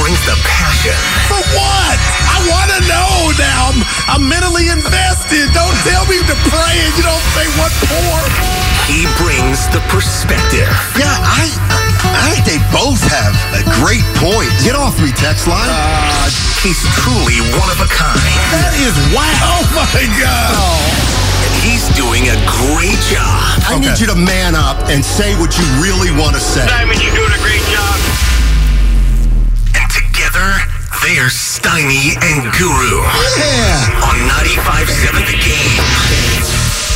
brings the passion. For what? I want to know now. I'm, I'm mentally invested. Don't tell me to pray and you don't say what for. He brings the perspective. Yeah, I, I think they both have a great point. Get off me, text line. Uh, he's truly one of a kind. That is wow. Oh my God. And he's doing a great job. I need you to man up and say what you really want to say. Simon, you're doing a great job. And together, they're Steiny and Guru Yeah. on 95.7 The Game.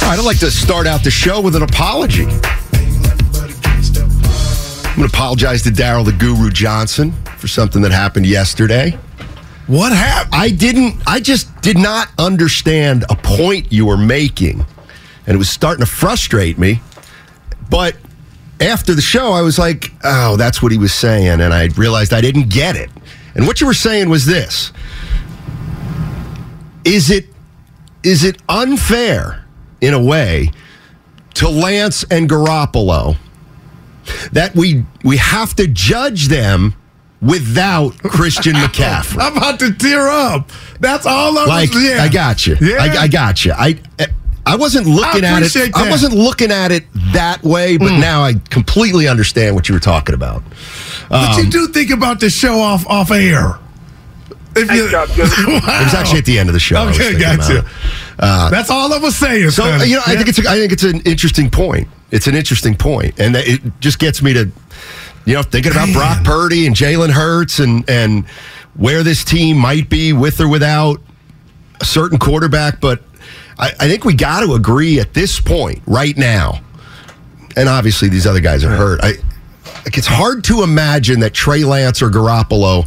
All right, I'd like to start out the show with an apology. I'm going to apologize to Daryl the Guru Johnson for something that happened yesterday. What happened? I didn't, I just did not understand a point you were making, and it was starting to frustrate me. But after the show, I was like, oh, that's what he was saying. And I realized I didn't get it. And what you were saying was this Is it, is it unfair in a way to Lance and Garoppolo that we, we have to judge them without Christian McCaffrey? I'm about to tear up. That's all I like was. Yeah. I got you. Yeah. I, I got you. I I wasn't looking I at it. appreciate I that. wasn't looking at it that way, but now I completely understand what you were talking about. But Um, you do think about the show off off air. If you, Nice job, Guru. It was actually at the end of the show. Okay, gotcha. about. That's all I was saying. So son. you know, I Yeah. think it's a, I think it's an interesting point. It's an interesting point, and it just gets me to, you know, thinking about Brock Purdy and Jalen Hurts and and where this team might be with or without a certain quarterback. But I, I think we got to agree at this point, right now, and obviously these other guys are hurt. I like it's hard to imagine that Trey Lance or Garoppolo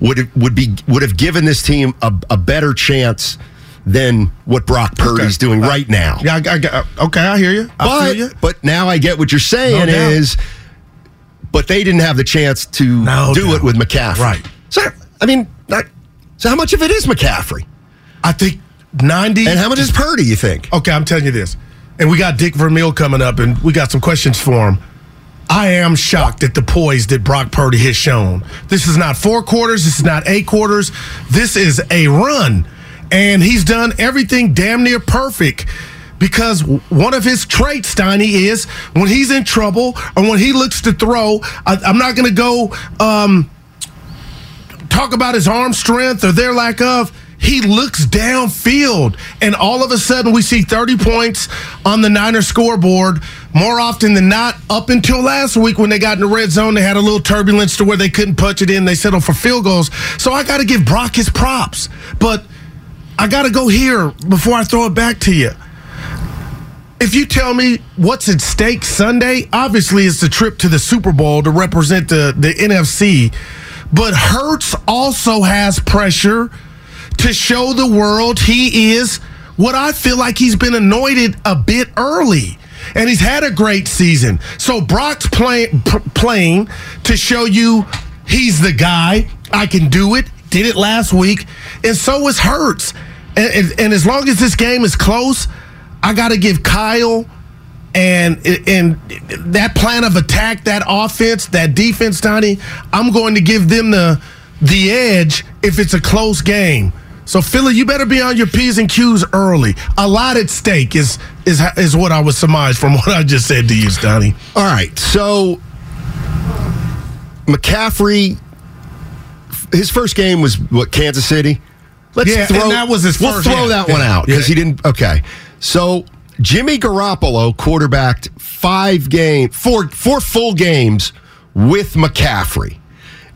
would would be would have given this team a, a better chance than what Brock Purdy's doing uh, right now. Yeah, I, I, uh, okay, I hear you. I But you. but now I get what you're saying No is, but they didn't have the chance to No do doubt. it with McCaffrey. Right. So I mean, so how much of it is McCaffrey, I think ninety. and how much is Purdy? You think? Okay, I'm telling you this, and we got Dick Vermeil coming up, and we got some questions for him. I am shocked at the poise that Brock Purdy has shown. This is not four quarters. This is not eight quarters. This is a run, and he's done everything damn near perfect. Because one of his traits, Steiny, is when he's in trouble or when he looks to throw. I, I'm not going to go um, talk about his arm strength or their lack of. He looks downfield, and all of a sudden we see 30 points on the Niners scoreboard. More often than not, up until last week when they got in the red zone, they had a little turbulence to where they couldn't punch it in. They settled for field goals. So I got to give Brock his props, but I got to go here before I throw it back to you. If you tell me what's at stake Sunday, obviously it's the trip to the Super Bowl to represent the, the NFC. But Hurts also has pressure to show the world he is what I feel like he's been anointed a bit early. And he's had a great season. So Brock's play, p- playing to show you he's the guy. I can do it. Did it last week. And so is Hurts. And, and, and as long as this game is close, I got to give Kyle and and that plan of attack, that offense, that defense, Donnie. I'm going to give them the the edge if it's a close game. So Philly, you better be on your p's and q's early. A lot at stake is is is what I would surmise from what I just said to you, Donnie. All right, so McCaffrey, his first game was what Kansas City. Let's Yeah, and that was his We'll throw yeah, that one yeah, out because yeah. he didn't. Okay, so Jimmy Garoppolo quarterbacked five game, four four full games with McCaffrey,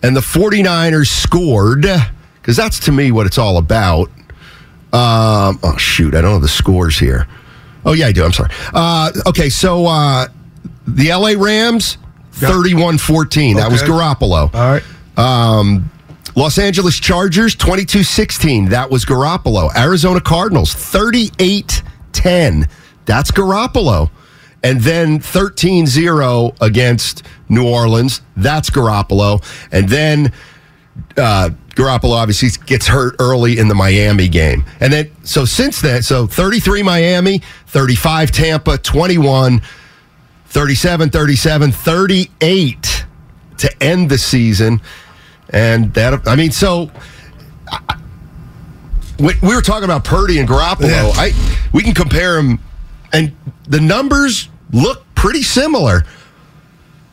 and the 49ers scored because that's to me what it's all about. Um, oh shoot, I don't have the scores here. Oh yeah, I do. I'm sorry. Uh, okay, so uh, the LA Rams 31-14. That was. Garoppolo. All right. Um, Los Angeles Chargers 22-16. That was Garoppolo. Arizona Cardinals 38-10. That's Garoppolo. And then 13-0 against New Orleans. That's Garoppolo. And then uh, Garoppolo obviously gets hurt early in the Miami game. And then, so since then, so 33 Miami, 35 Tampa, 21, 37, 37, 38 to end the season. And that, I mean, so I- we we were talking about Purdy and Garoppolo. Yeah. I we can compare them, and the numbers look pretty similar.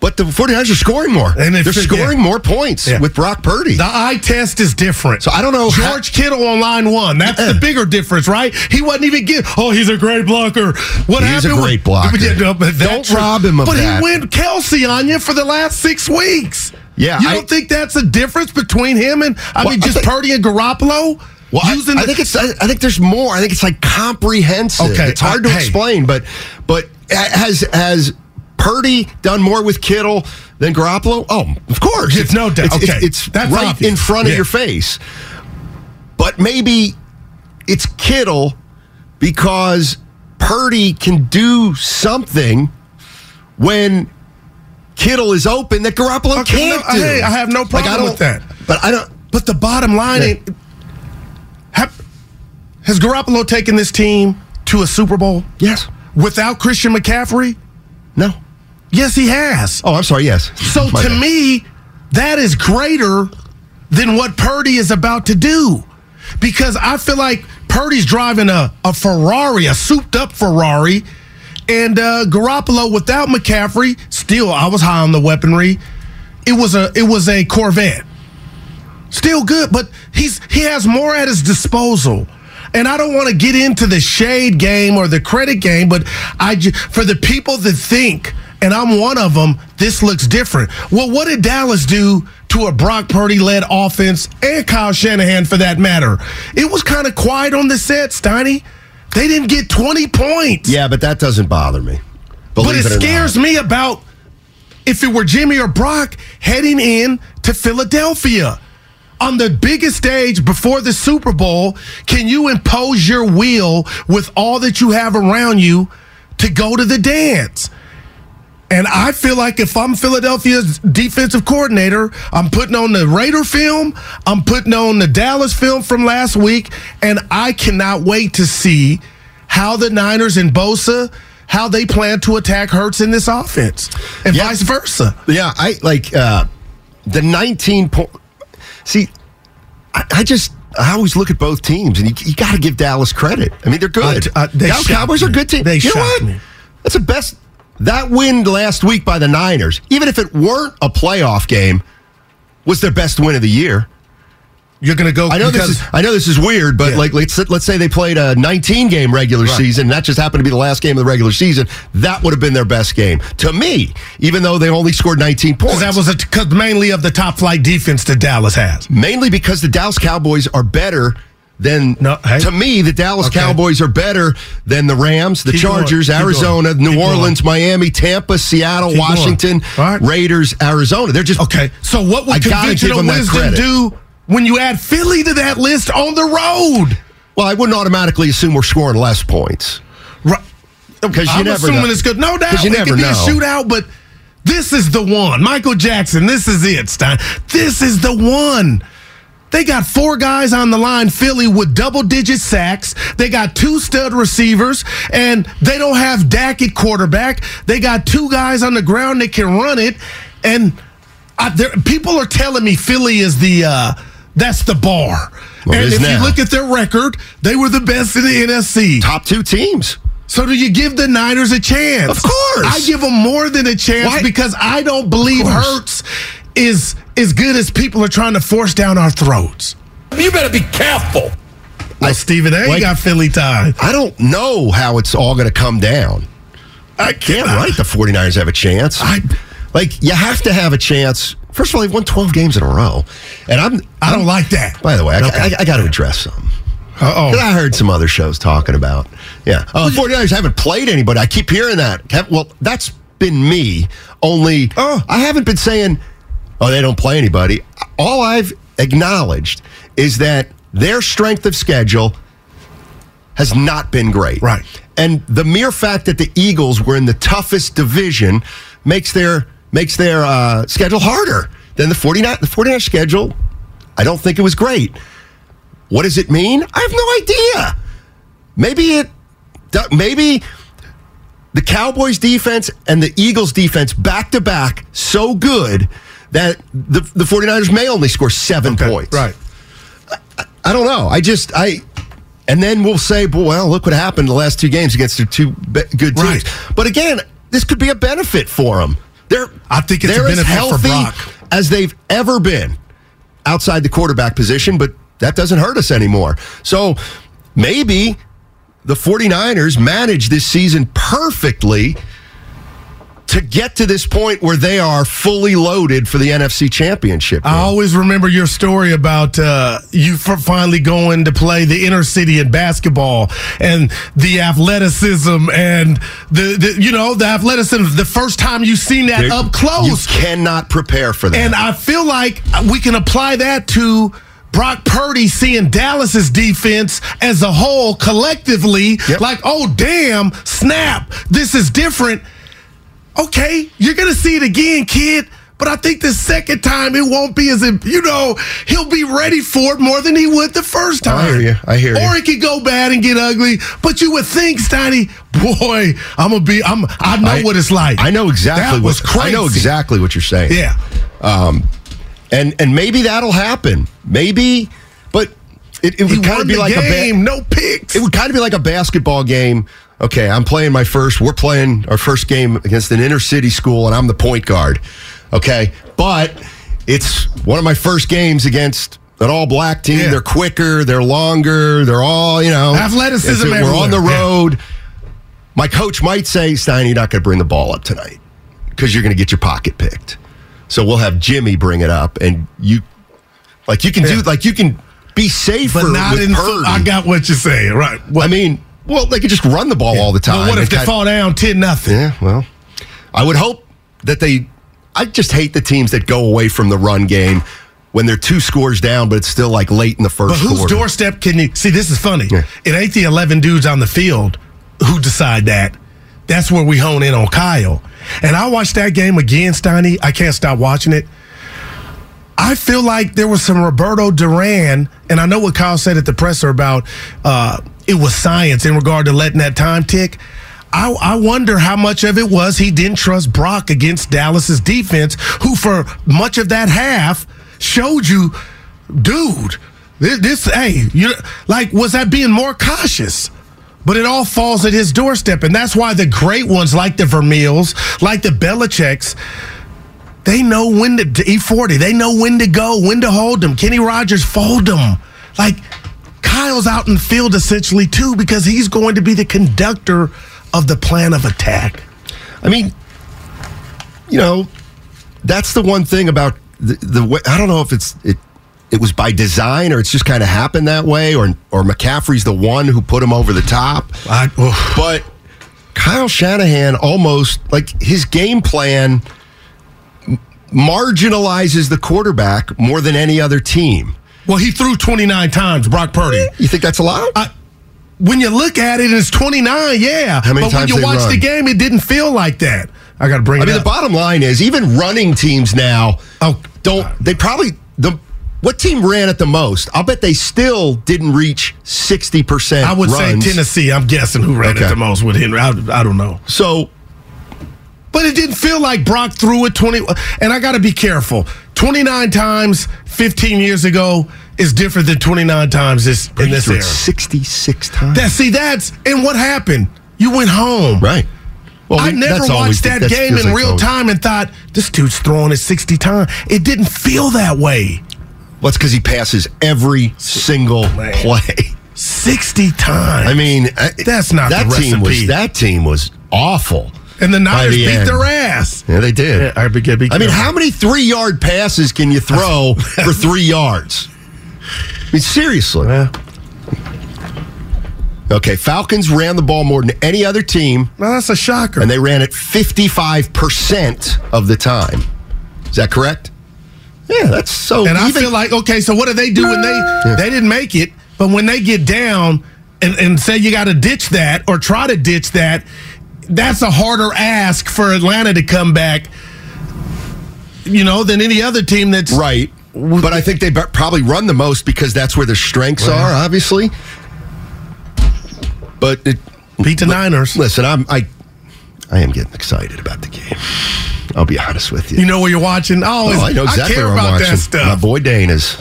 But the 49ers are scoring more. And They're scoring yeah. more points Yeah. with Brock Purdy. The eye test is different. So I don't know how- George Kittle on line one. That's the bigger difference, right? He wasn't even get. Oh, he's a great blocker. What happened? He's a great blocker. Yeah, no, but Don't rob him of But that. he went Kelce on you for the last six weeks. Yeah, you I- don't think that's a difference between him and I Well, mean I just think- Purdy and Garoppolo? Well, I, I think it's. I, I think there's more. I think it's like comprehensive. Okay, it's hard uh, to hey. explain, but but has has Purdy done more with Kittle than Garoppolo? Oh, of course. It's no doubt. It's, it's- Okay, it's that's right obvious. in front of Yeah. your face. But maybe it's Kittle because Purdy can do something when Kittle is open that Garoppolo Okay, can't no, do. hey, I have no problem don't- with that. But I don't. But the bottom line Yeah. ain't. Have, has Garoppolo taken this team to a Super Bowl Yes. without Christian McCaffrey? No. Yes, he has. Oh, I'm sorry. Yes. So My to bad. me, that is greater than what Purdy is about to do. Because I feel like Purdy's driving a, a Ferrari, a souped up Ferrari, and uh, Garoppolo without McCaffrey, still I was high on the weaponry. It was a it was a Corvette. Still good, but he's he has more at his disposal. And I don't want to get into the shade game or the credit game, but I for the people that think, and I'm one of them, this looks different. Well, what did Dallas do to a Brock Purdy led offense and Kyle Shanahan for that matter? It was kind of quiet on the set, Steiny. They didn't get 20 points. Yeah, but that doesn't bother me. But Believe it scares not. me about if it were Jimmy or Brock heading in to Philadelphia on the biggest stage before the Super Bowl. Can you impose your will with all that you have around you to go to the dance? And I feel like if I'm Philadelphia's defensive coordinator, I'm putting on the Raider film, I'm putting on the Dallas film from last week, and I cannot wait to see how the Niners and Bosa, how they plan to attack Hurts in this offense, and Yeah. vice versa. Yeah, I like uh, the 19 point. See, I, I just I always look at both teams, and you, you got to give Dallas credit. I mean, they're good. Uh, uh, they Dallas Cowboys are a good team. They you know what? me. That's the best. That win last week by the Niners, even if it weren't a playoff game, was their best win of the year. You're going to go. I know because, this is I know this is weird, but Yeah. like let's let's say they played a 19 game regular Right. season. And that just happened to be the last game of the regular season. That would have been their best game to me, even though they only scored 19 points. that was mainly of the top flight defense that Dallas has. mainly because the Dallas Cowboys are better than No, hey. to me the Dallas Okay. Cowboys are better than the Rams, the Keep Chargers, keep Arizona, going, New going. Orleans, Miami, Tampa, Seattle, Keep. Washington, right. Raiders, Arizona. They're just Okay, so what would I conventional wisdom do when you add Philly to that list on the road? Well, I wouldn't automatically assume we're scoring less points. Right. 'Cause you I'm never assuming know. it's good. No doubt, you it never could be know. a shootout, but this is the one. Michael Jackson, this is it, Stein. This is the one. They got four guys on the line, Philly, with double digit sacks. They got two stud receivers, and they don't have Dak at quarterback. They got two guys on the ground that can run it. And I, there, people are telling me Philly is the. Uh, that's the bar. Well, and if now. you look at their record, they were the best in the NFC. Top two teams. So do you give the Niners a chance? Of course. I give them more than a chance Why? because I don't believe. Hurts is as good as people are trying to force down our throats. You better be careful. Well, Stephen A. like- got Philly tied. I don't know how it's all going to come down. I Damn right the 49ers have a chance. I- like, you have to have a chance. First of all, they've won 12 games in a row. And I'm. I don't I'm- like that. By the way, I, Okay. I, I got to address something. Uh 'Cause oh. I heard some other shows talking about, yeah. Oh, 49ers haven't played anybody. I keep hearing that. Well, that's been me. Only, Oh. I haven't been saying, oh, they don't play anybody. All I've acknowledged is that their strength of schedule has not been great. Right. And the mere fact that the Eagles were in the toughest division makes their makes their uh, schedule harder than the 49 the 49 schedule. I don't think it was great. What does it mean? I have no idea. Maybe it maybe the Cowboys defense and the Eagles defense back to back so good that the, the 49ers may only score seven Okay, points. Right. I don't know. I just I and then we'll say, well, look what happened the last two games against their two good teams. Right. But again, this could be a benefit for them. They're I think it's they're as benefit for healthy Brock. as they've ever been outside the quarterback position, but that doesn't hurt us anymore. So maybe the 49ers managed this season perfectly to get to this point where they are fully loaded for the NFC championship. I always remember your story about uh, you finally going to play the inner city in basketball and the athleticism and the, the you know the athleticism. The first time you seen that up close, You cannot prepare for that. and I feel like we can apply that to. Brock Purdy seeing Dallas's defense as a whole collectively, Yep. like, oh, damn, snap, this is different. Okay, you're going to see it again, kid. But I think the second time it won't be as if, you know, he'll be ready for it more than he would the first time. I time. hear you. I hear you. Or it could go bad and get ugly. But you would think, Steiny, boy, I'm gonna be I'm I know I- what it's like. I know exactly That was what crazy. I know exactly what you're saying. Yeah. Um, and and maybe that'll happen. Maybe, but it, it would kind of be like a game, ba- no picks. it would kind of be like a basketball game. Okay, I'm playing my first. We're playing our first game against an inner city school, and I'm the point guard. Okay, but it's one of my first games against an all black team. Yeah. They're quicker, they're longer, they're all you know Athleticism We're on the everywhere. Yeah. road. My coach might say, Stein, you're not going to bring the ball up tonight because you're going to get your pocket picked. So we'll have Jimmy bring it up, and you, like, you can do, like, you can be safer but not in Purdy. I got what you're saying, right. Well, I mean, well, they could just run the ball all the time. But what if and they fall down 10 nothing? Yeah, well, I would hope that they. I just hate the teams that go away from the run game when they're two scores down, but it's still like late in the first But whose quarter. doorstep can you see? This is funny. Yeah. It ain't the 11 dudes on the field who decide that. That's where we hone in on Kyle. And I watched that game again, Steiny. I can't stop watching it. I feel like there was some Roberto Duran, and I know what Kyle said at the presser about uh, it was science in regard to letting that time tick. I, I wonder how much of it was he didn't trust Brock against Dallas's defense, who for much of that half showed you, dude, this, this hey, you like was that being more cautious? But it all falls at his doorstep, and that's why the great ones like the Vermeils, like the Belichicks, they know when to E40. They know when to go, when to hold them. Kenny Rogers fold them. Like Kyle's out in the field essentially too because he's going to be the conductor of the plan of attack. I mean, you know, that's the one thing about the, the way. I don't know if it's it. It was by design, or it's just kind of happened that way, or or McCaffrey's the one who put him over the top. I, But Kyle Shanahan almost like his game plan marginalizes the quarterback more than any other team. Well, he threw 29 times, Brock Purdy. You think that's allowed? I, when you look at it, it's 29, yeah. How many but when you watch run? the game, it didn't feel like that. I got to bring I mean, the bottom line is even running teams now Oh, don't they probably the what team ran it the most? I'll bet they still didn't reach sixty percent. I would say Tennessee. I'm guessing who ran Okay. it the most with Henry. I, I don't know. So But it didn't feel like Brock threw it 20. And I got to be careful. 29 times 15 years ago is different than 29 times this in this era. sixty-six times. That see that's and what happened? You went home. right. Well, I we- never watched that game in like real always- time and thought this dude's throwing it 60 times. It didn't feel that way. Well, it's because he passes every single Man. play. 60 times. I mean, That's not that the team was that team was awful. And the by Niners the beat end. their ass. Yeah, they did. I, be, be I mean, how many three-yard passes can you throw for three yards? I mean, seriously. Yeah. Okay, Falcons ran the ball more than any other team, Well, that's a shocker. and they ran it 55% of the time. Is that correct? Yeah, that's so. And I feel like, okay, so what do they do when they they didn't make it, but when they get down and, and say you got to ditch that or try to ditch that, that's a harder ask for Atlanta to come back, you know, than any other team that's right. But I think they probably run the most because that's where their strengths Right. are, obviously. But it, beat the Niners. listen, I'm I, I am getting excited about the game. I'll be honest with you. You know where you're watching? Oh, Oh, I know exactly care where I'm about watching. that stuff. My boy Dana's.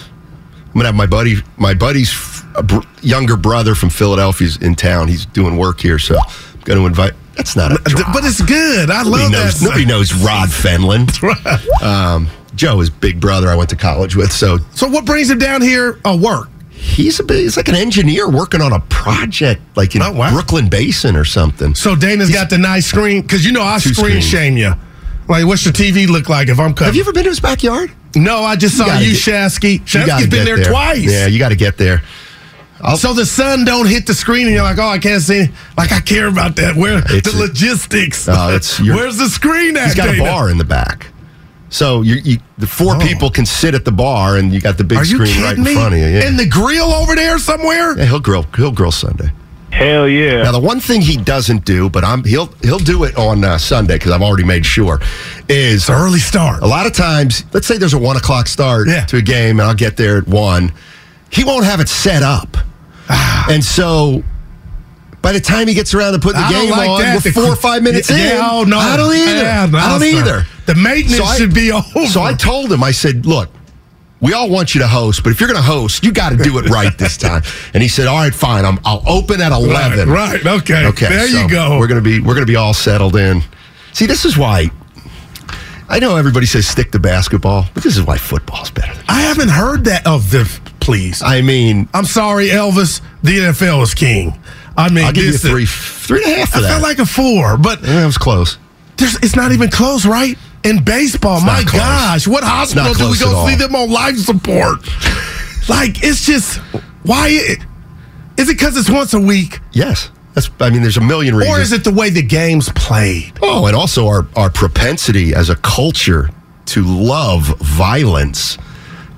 I'm gonna have my buddy, my buddy's f- a br- younger brother from Philadelphia's in town. He's doing work here, so I'm going to invite. That's not a drop. But it's good. I nobody love knows. that. Nobody knows Rod Fenlon. Um, Joe is big brother I went to college with, so So what brings him down here? Uh, work. he's a bit, he's like an engineer working on a project like in Oh, wow. Brooklyn Basin or something. So Dana's got the nice screen because you know I screen screens. shame you. Like, what's your TV look like if I'm coming? Have you ever been to his backyard? no, I just saw you, get- Shasky. You Shasky's been get there, twice. Yeah, you got to get there. I'll, So the sun don't hit the screen, and you're like, "Oh, I can't see." Like I care about that. Where the a- logistics? Oh, it's- you're- Where's the screen at? he's got a bar in the back. So you, you the four Oh. people can sit at the bar, and you got the big Are screen right in me? front of you. Yeah. And the grill over there somewhere. yeah, he'll grill. He'll grill Sunday. Hell yeah. Now the one thing he doesn't do, but I'm he'll he'll do it on uh, Sunday because I've already made sure, is an early start. a lot of times. Let's say there's a one o'clock start Yeah. to a game, and I'll get there at one. He won't have it set up, Ah. and so. By the time he gets around to putting the I game like on, that. we're four or five minutes Yeah, in. oh, no. I don't either. Yeah, no, I don't sir. either. The maintenance I- should be over. So I told him, I said, look, we all want you to host, but if you're going to host, you got to do it right this time. And he said, all right, fine. I'm, I'll open at 11. Right, right, okay. Okay. There so you go. We're going to be, we're going to be all settled in. See, this is why I know everybody says stick to basketball, but this is why football's better. Than, I haven't heard that of the. Please, I mean, I'm sorry, Elvis. The NFL is king. I mean, I'll give you a three, three and a half I that. felt like a four, but Yeah, that was close. there's, it's not even close, right? In baseball, my gosh, what hospital do we go see them on life support? like, it's just why? Is it because it's once a week, Yes. That's, I mean, there's a million reasons. or is it the way the game's played? Oh, and also our, our propensity as a culture to love violence.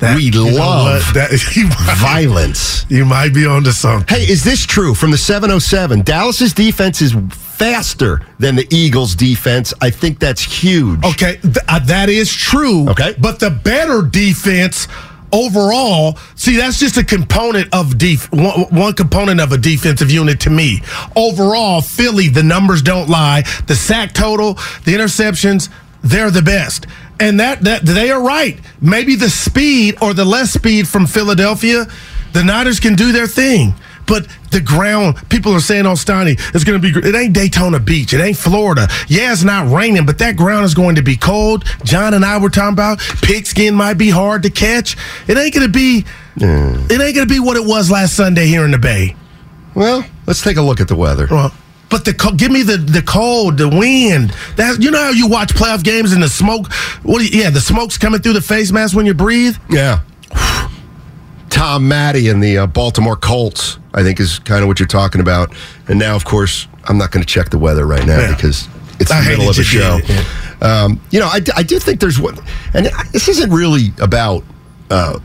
We love that. You might, violence. you might be onto something. Hey, is this true from the 707? Dallas's defense is faster than the Eagles' defense. I think that's huge. Okay, th- uh, that is true. Okay. but the better defense overall. See, that's just a component of def- one, one component of a defensive unit to me. Overall, Philly, the numbers don't lie. The sack total, the interceptions, they're the best. And that that they are right. Maybe the speed or the less speed from Philadelphia, the Niners can do their thing. But the ground, people are saying on Steiny, it's going to be, it ain't Daytona Beach. It ain't Florida. Yeah, it's not raining, but that ground is going to be cold. John and I were talking about pigskin might be hard to catch. It ain't going to be, it ain't going to be what it was last Sunday here in the Bay. Well, let's take a look at the weather. Well, but the give me the the cold, the wind. That you know how you watch playoff games and the smoke. What? you- yeah, the smoke's coming through the face mask when you breathe. Yeah. Tom Matte and the uh, Baltimore Colts, I think, is kind of what you're talking about. And now, of course, I'm not going to check the weather right now Yeah. because it's I the middle of the show. it, Um, you know, I, I do think there's one, and this isn't really about uh,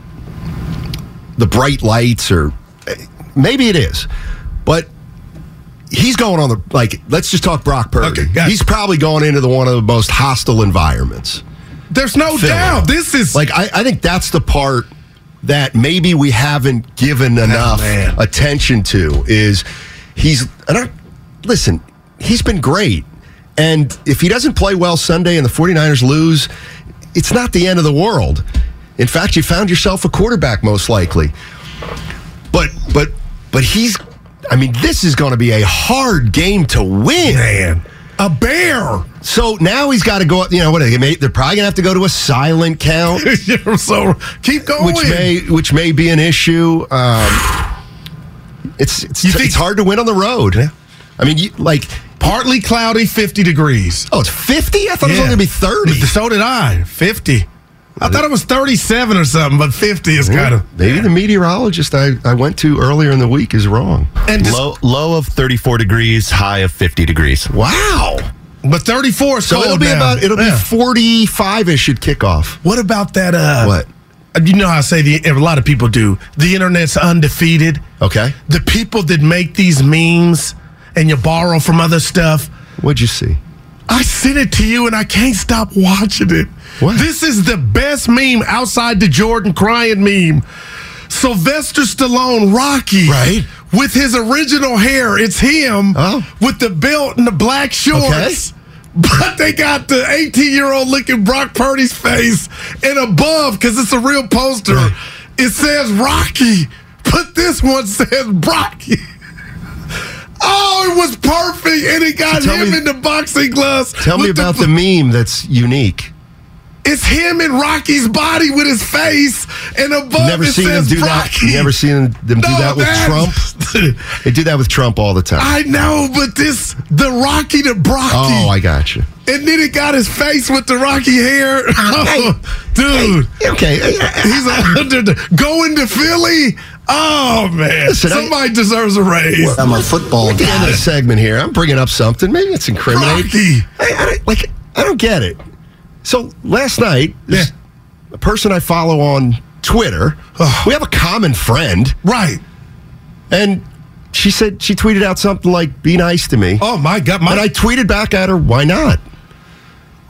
the bright lights or maybe it is, he's going on the like. Let's just talk Brock Purdy. Okay, gotcha. He's probably going into the one of the most hostile environments. There's no doubt. This is Like I, I think that's the part that maybe we haven't given enough man. attention to is he's and I, listen, he's been great. And if he doesn't play well Sunday and the 49ers lose, it's not the end of the world. In fact, you found yourself a quarterback most likely. But but but he's I mean, this is going to be a hard game to win. man, a bear. So now he's got to go up. You know what? They may, they're probably going to have to go to a silent count. so keep going. which may which may be an issue. Um, it's it's, think- it's hard to win on the road. I mean, you, like Partly cloudy, 50 degrees. oh, it's fifty. I thought it was only going to be thirty. So did I. 50. I thought it was 37 or something, but 50 is kind of. Maybe the meteorologist I, I went to earlier in the week is wrong. And just, Low, low of 34 degrees, high of 50 degrees. Wow. but 34 is So cold it'll be now. about it'll Yeah. be forty five ish at kickoff. What about that? Uh, What? You know how I say the a lot of people do. The internet's undefeated. Okay. The people that make these memes and you borrow from other stuff. What'd you see? I sent it to you and I can't stop watching it. What? This is the best meme outside the Jordan crying meme. Sylvester Stallone, Rocky. Right. With his original hair. It's him Oh. with the belt and the black shorts. But they got the 18 year old looking Brock Purdy's face, and above, because it's a real poster, it says Rocky. But this one says Brocky. Oh, it was perfect, and it got Tell him me- in the boxing gloves. Tell me about the meme that's unique. It's him in Rocky's body with his face, and above Never it seen says do Rocky. that. Never seen them do No, that with that- Trump. They do that with Trump all the time. I know, but this the Rocky to Brocky. oh, I got you. and then it got his face with the Rocky hair. Dude, Okay. he's the, going to Philly. Oh man, Listen, I- somebody deserves a raise. I'm a football At the end of the segment here, I'm bringing up something. Maybe it's incriminating. I, I, don't- like, I don't get it. So last night, this- Yeah. a person I follow on Twitter, Oh. we have a common friend, Right. and she said she tweeted out something like, "Be nice to me," Oh my God, my and I tweeted back at her, "Why not?"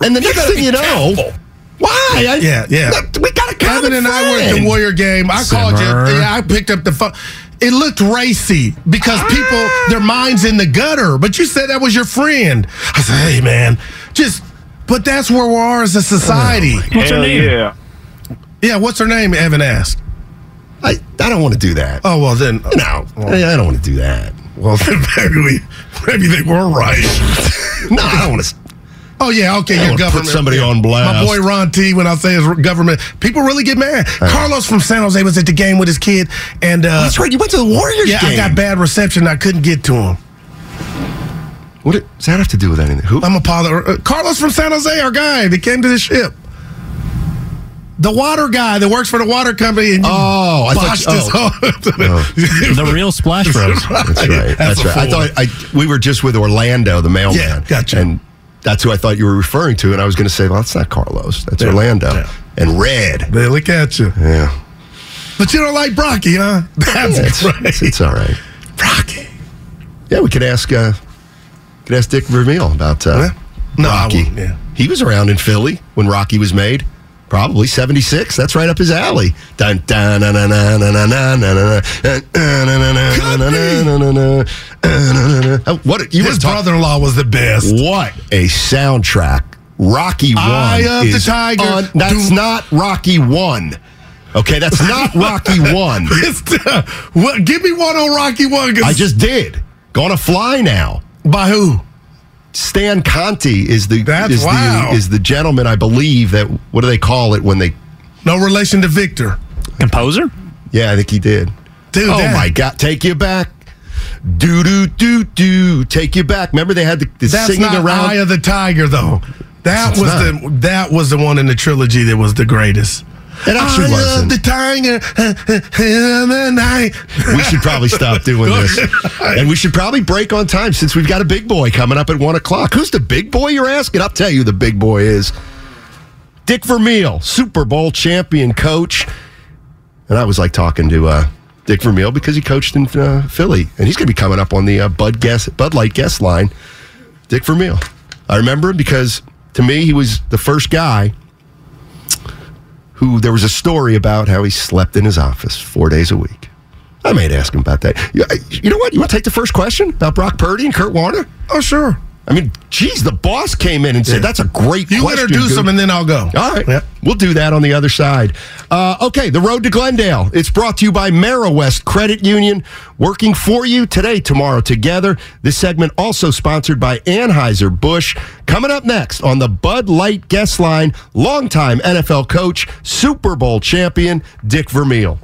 And the next thing you know, careful. why? I, Yeah, yeah. We got Kevin and I were at the. Warrior game. I called you. Yeah, I picked up the phone. It looked racy because people, ah. their minds in the gutter. But you said that was your friend. I said, hey man, just. But that's where we are as a society. Oh, what's her name? yeah. yeah, what's her name? Evan asked. I, I don't want to do that. Oh well, then No, I I don't want to do that. Well, maybe we, maybe they were right. No, I don't want to. Oh yeah, okay. I Your wanna put government. somebody on blast. My boy Ron T. When I say his government, people really get mad. Carlos from San Jose was at the game with his kid, and uh, That's right. You went to the Warriors yeah, game. I got bad reception. I couldn't get to him. What it- does that have to do with anything? Who? I'm a father. Uh, Carlos from San Jose, our guy that came to the ship. The water guy that works for the water company. And you Oh, I thought- his oh. whole- The real Splash Bros. That's right. That's, a right. I fool. thought I, we were just with Orlando, the mailman. Yeah, gotcha. And that's who I thought you were referring to. And I was going to say, well, that's not Carlos. That's Yeah, Orlando. yeah. And Red. They look at you. Yeah. But you don't like Brocky, huh? That's It's, great. it's, it's all right. Brocky. Yeah, we could ask uh, could ask Dick Vermeil about uh, Yeah. No, Rocky. yeah. He was around in Philly when Rocky was made. Probably 76. That's right up his alley. Dun, dun. Oh, What you His brother-in-law was the best. What a soundtrack. Rocky Eye One of the Tiger. that's Doom. not Rocky One. Okay, that's not Rocky One. Uh, what, give me one on Rocky One. I just did. Gonna fly now. by who? Stan Conti is the That's- is wow. the is the gentleman I believe that what do they call it when they No relation to Victor. Composer? Yeah, I think he did. Dude, oh that- my god, take you back. Do do do do take you back. Remember they had the, the That's singing not around Eye of the Tiger, though. That It's was not. the that was the one in the trilogy that was the greatest. It actually Eye wasn't. the Tiger in the night. we should probably stop doing this. And we should probably break on time since we've got a big boy coming up at one o'clock. Who's the big boy you're asking? I'll tell you the big boy is. Dick Vermeil, Super Bowl champion coach. And I was like talking to uh, Dick Vermeil because he coached in uh, Philly. And he's going to be coming up on the uh, Bud, guest, Bud Light guest line. Dick Vermeil. I remember him because to me, he was the first guy who there was a story about how he slept in his office four days a week. I might ask him about that. You, you know what? You want to take the first question about Brock Purdy and Kurt Warner? Oh sure. I mean, geez, the boss came in and said, "That's a great question. You introduce dude." them and then I'll go. All right. Yep. We'll do that on the other side. Uh, okay, the road to Glendale. It's brought to you by West Credit Union, working for you today, tomorrow, together. This segment also sponsored by Anheuser-Busch. Coming up next on the Bud Light guest line, longtime NFL coach, Super Bowl champion, Dick Vermeil.